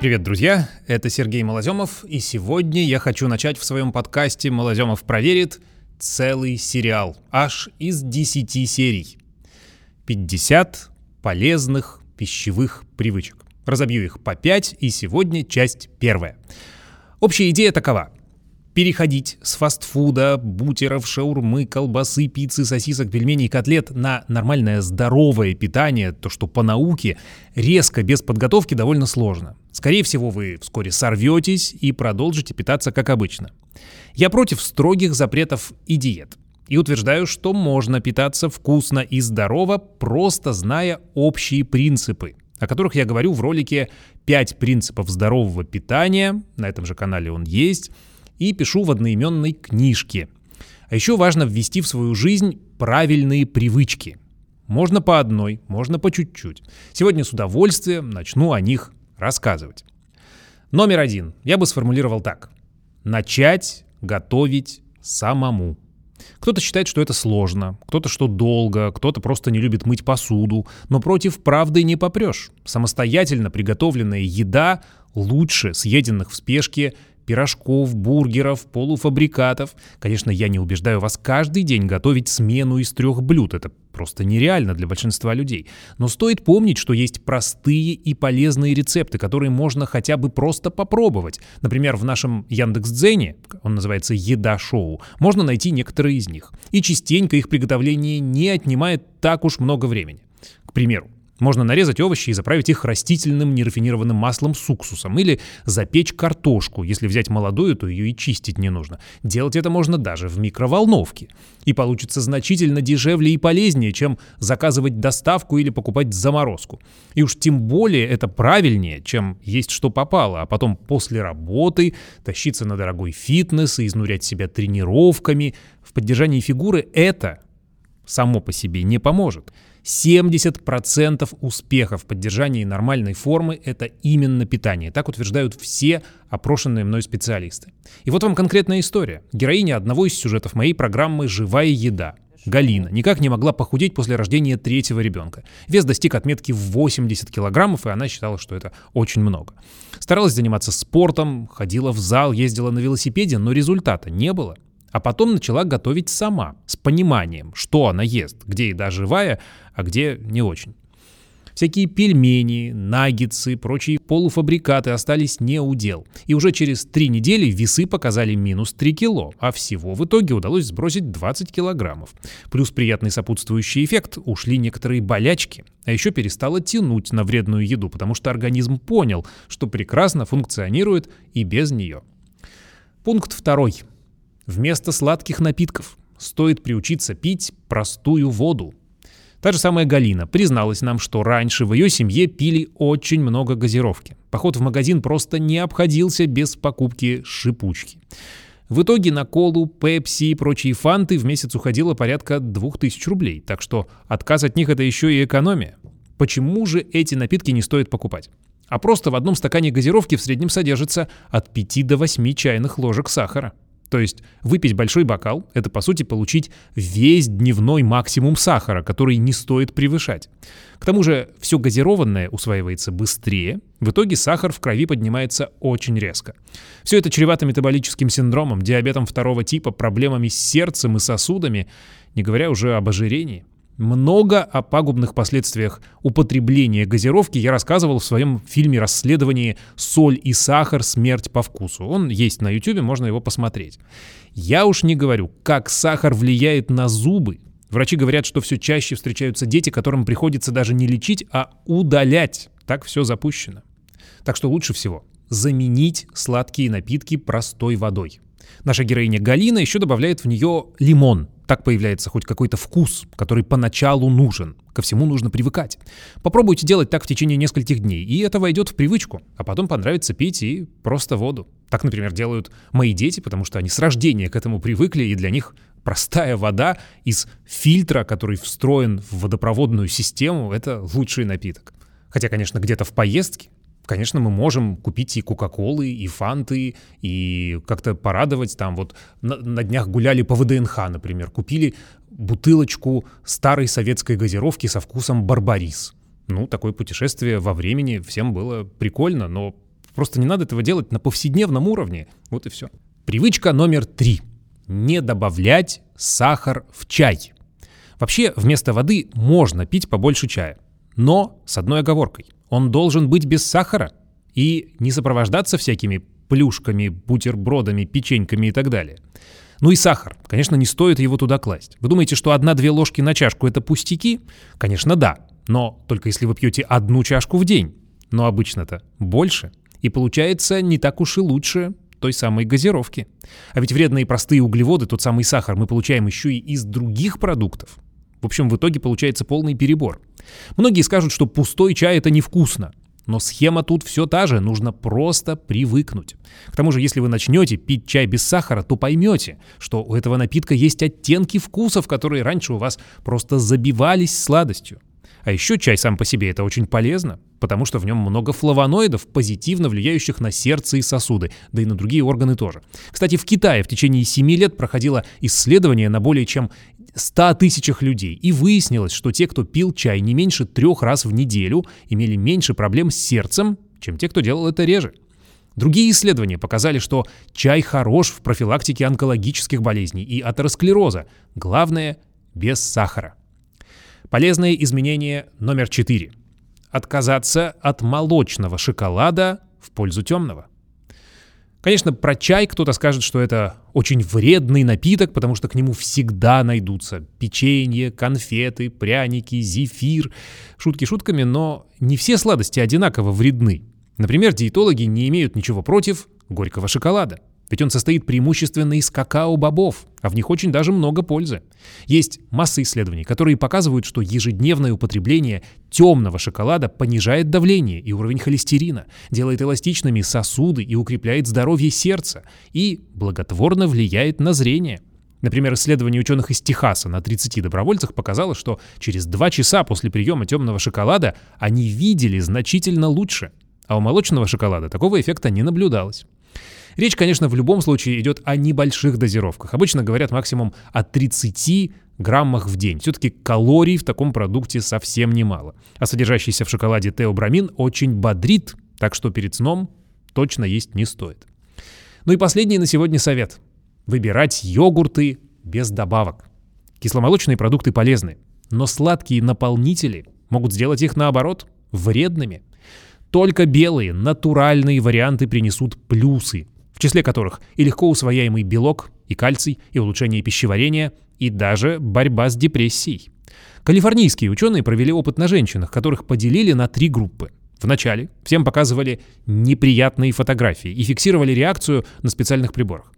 Привет, друзья! Это Сергей Малоземов, и сегодня я хочу начать в своем подкасте «Малоземов проверит» целый сериал, аж из 10 серий. 50 полезных пищевых привычек. Разобью их по 5, и сегодня часть первая. Общая идея такова переходить с фастфуда, бутеров, шаурмы, колбасы, пиццы, сосисок, пельменей котлет на нормальное здоровое питание, то, что по науке, резко, без подготовки довольно сложно. Скорее всего, вы вскоре сорветесь и продолжите питаться как обычно. Я против строгих запретов и диет. И утверждаю, что можно питаться вкусно и здорово, просто зная общие принципы, о которых я говорю в ролике «5 принципов здорового питания», на этом же канале он есть – и пишу в одноименной книжке. А еще важно ввести в свою жизнь правильные привычки. Можно по одной, можно по чуть-чуть. Сегодня с удовольствием начну о них рассказывать. Номер один. Я бы сформулировал так. Начать готовить самому. Кто-то считает, что это сложно, кто-то, что долго, кто-то просто не любит мыть посуду, но против правды не попрешь. Самостоятельно приготовленная еда лучше съеденных в спешке пирожков, бургеров, полуфабрикатов. Конечно, я не убеждаю вас каждый день готовить смену из трех блюд. Это просто нереально для большинства людей. Но стоит помнить, что есть простые и полезные рецепты, которые можно хотя бы просто попробовать. Например, в нашем Яндекс.Дзене, он называется «Еда-шоу», можно найти некоторые из них. И частенько их приготовление не отнимает так уж много времени. К примеру, можно нарезать овощи и заправить их растительным нерафинированным маслом с уксусом. Или запечь картошку. Если взять молодую, то ее и чистить не нужно. Делать это можно даже в микроволновке. И получится значительно дешевле и полезнее, чем заказывать доставку или покупать заморозку. И уж тем более это правильнее, чем есть что попало, а потом после работы тащиться на дорогой фитнес и изнурять себя тренировками. В поддержании фигуры это само по себе не поможет. 70% успеха в поддержании нормальной формы – это именно питание. Так утверждают все опрошенные мной специалисты. И вот вам конкретная история. Героиня одного из сюжетов моей программы «Живая еда». Галина никак не могла похудеть после рождения третьего ребенка. Вес достиг отметки в 80 килограммов, и она считала, что это очень много. Старалась заниматься спортом, ходила в зал, ездила на велосипеде, но результата не было. А потом начала готовить сама, с пониманием, что она ест, где еда живая, а где не очень. Всякие пельмени, наггетсы, прочие полуфабрикаты остались не у дел. И уже через три недели весы показали минус 3 кило, а всего в итоге удалось сбросить 20 килограммов. Плюс приятный сопутствующий эффект – ушли некоторые болячки. А еще перестала тянуть на вредную еду, потому что организм понял, что прекрасно функционирует и без нее. Пункт второй. Вместо сладких напитков стоит приучиться пить простую воду. Та же самая Галина призналась нам, что раньше в ее семье пили очень много газировки. Поход в магазин просто не обходился без покупки шипучки. В итоге на колу, пепси и прочие фанты в месяц уходило порядка 2000 рублей, так что отказ от них это еще и экономия. Почему же эти напитки не стоит покупать? А просто в одном стакане газировки в среднем содержится от 5 до 8 чайных ложек сахара. То есть выпить большой бокал – это, по сути, получить весь дневной максимум сахара, который не стоит превышать. К тому же все газированное усваивается быстрее, в итоге сахар в крови поднимается очень резко. Все это чревато метаболическим синдромом, диабетом второго типа, проблемами с сердцем и сосудами, не говоря уже об ожирении. Много о пагубных последствиях употребления газировки я рассказывал в своем фильме расследовании «Соль и сахар. Смерть по вкусу». Он есть на YouTube, можно его посмотреть. Я уж не говорю, как сахар влияет на зубы. Врачи говорят, что все чаще встречаются дети, которым приходится даже не лечить, а удалять. Так все запущено. Так что лучше всего заменить сладкие напитки простой водой. Наша героиня Галина еще добавляет в нее лимон – так появляется хоть какой-то вкус, который поначалу нужен. Ко всему нужно привыкать. Попробуйте делать так в течение нескольких дней, и это войдет в привычку, а потом понравится пить и просто воду. Так, например, делают мои дети, потому что они с рождения к этому привыкли, и для них простая вода из фильтра, который встроен в водопроводную систему, это лучший напиток. Хотя, конечно, где-то в поездке конечно, мы можем купить и Кока-Колы, и Фанты, и как-то порадовать там. Вот на, на днях гуляли по ВДНХ, например, купили бутылочку старой советской газировки со вкусом барбарис. Ну, такое путешествие во времени всем было прикольно, но Просто не надо этого делать на повседневном уровне. Вот и все. Привычка номер три. Не добавлять сахар в чай. Вообще, вместо воды можно пить побольше чая. Но с одной оговоркой. Он должен быть без сахара и не сопровождаться всякими плюшками, бутербродами, печеньками и так далее. Ну и сахар. Конечно, не стоит его туда класть. Вы думаете, что одна-две ложки на чашку – это пустяки? Конечно, да. Но только если вы пьете одну чашку в день. Но обычно-то больше. И получается не так уж и лучше той самой газировки. А ведь вредные простые углеводы, тот самый сахар, мы получаем еще и из других продуктов. В общем, в итоге получается полный перебор. Многие скажут, что пустой чай это невкусно. Но схема тут все та же, нужно просто привыкнуть. К тому же, если вы начнете пить чай без сахара, то поймете, что у этого напитка есть оттенки вкусов, которые раньше у вас просто забивались сладостью. А еще чай сам по себе это очень полезно, потому что в нем много флавоноидов, позитивно влияющих на сердце и сосуды, да и на другие органы тоже. Кстати, в Китае в течение 7 лет проходило исследование на более чем 100 тысячах людей, и выяснилось, что те, кто пил чай не меньше трех раз в неделю, имели меньше проблем с сердцем, чем те, кто делал это реже. Другие исследования показали, что чай хорош в профилактике онкологических болезней и атеросклероза. Главное – без сахара. Полезное изменение номер 4. Отказаться от молочного шоколада в пользу темного. Конечно, про чай кто-то скажет, что это очень вредный напиток, потому что к нему всегда найдутся печенье, конфеты, пряники, зефир. Шутки шутками, но не все сладости одинаково вредны. Например, диетологи не имеют ничего против горького шоколада. Ведь он состоит преимущественно из какао-бобов, а в них очень даже много пользы. Есть масса исследований, которые показывают, что ежедневное употребление темного шоколада понижает давление и уровень холестерина, делает эластичными сосуды и укрепляет здоровье сердца, и благотворно влияет на зрение. Например, исследование ученых из Техаса на 30 добровольцах показало, что через 2 часа после приема темного шоколада они видели значительно лучше, а у молочного шоколада такого эффекта не наблюдалось. Речь, конечно, в любом случае идет о небольших дозировках. Обычно говорят максимум о 30 граммах в день. Все-таки калорий в таком продукте совсем немало. А содержащийся в шоколаде теобрамин очень бодрит, так что перед сном точно есть не стоит. Ну и последний на сегодня совет. Выбирать йогурты без добавок. Кисломолочные продукты полезны, но сладкие наполнители могут сделать их наоборот вредными. Только белые, натуральные варианты принесут плюсы, в числе которых и легко усвояемый белок, и кальций, и улучшение пищеварения, и даже борьба с депрессией. Калифорнийские ученые провели опыт на женщинах, которых поделили на три группы. Вначале всем показывали неприятные фотографии и фиксировали реакцию на специальных приборах.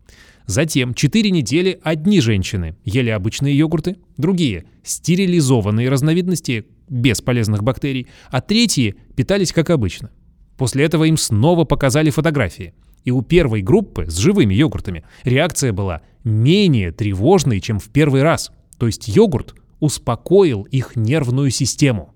Затем 4 недели одни женщины ели обычные йогурты, другие – стерилизованные разновидности без полезных бактерий, а третьи питались как обычно. После этого им снова показали фотографии. И у первой группы с живыми йогуртами реакция была менее тревожной, чем в первый раз. То есть йогурт успокоил их нервную систему.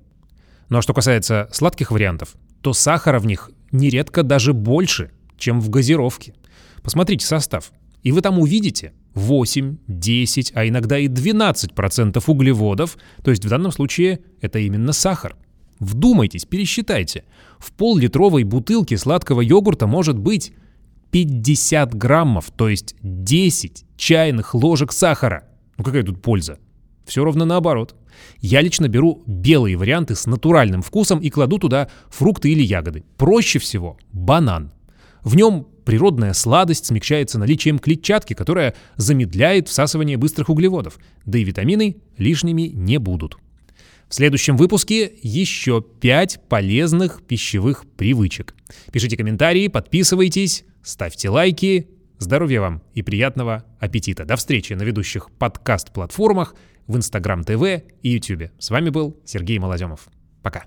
Ну а что касается сладких вариантов, то сахара в них нередко даже больше, чем в газировке. Посмотрите состав. И вы там увидите 8, 10, а иногда и 12% углеводов, то есть в данном случае это именно сахар. Вдумайтесь, пересчитайте. В пол-литровой бутылке сладкого йогурта может быть 50 граммов, то есть 10 чайных ложек сахара. Ну какая тут польза? Все ровно наоборот. Я лично беру белые варианты с натуральным вкусом и кладу туда фрукты или ягоды. Проще всего банан. В нем природная сладость смягчается наличием клетчатки, которая замедляет всасывание быстрых углеводов, да и витамины лишними не будут. В следующем выпуске еще 5 полезных пищевых привычек. Пишите комментарии, подписывайтесь, ставьте лайки. Здоровья вам и приятного аппетита. До встречи на ведущих подкаст-платформах в Инстаграм ТВ и Ютубе. С вами был Сергей Малоземов. Пока.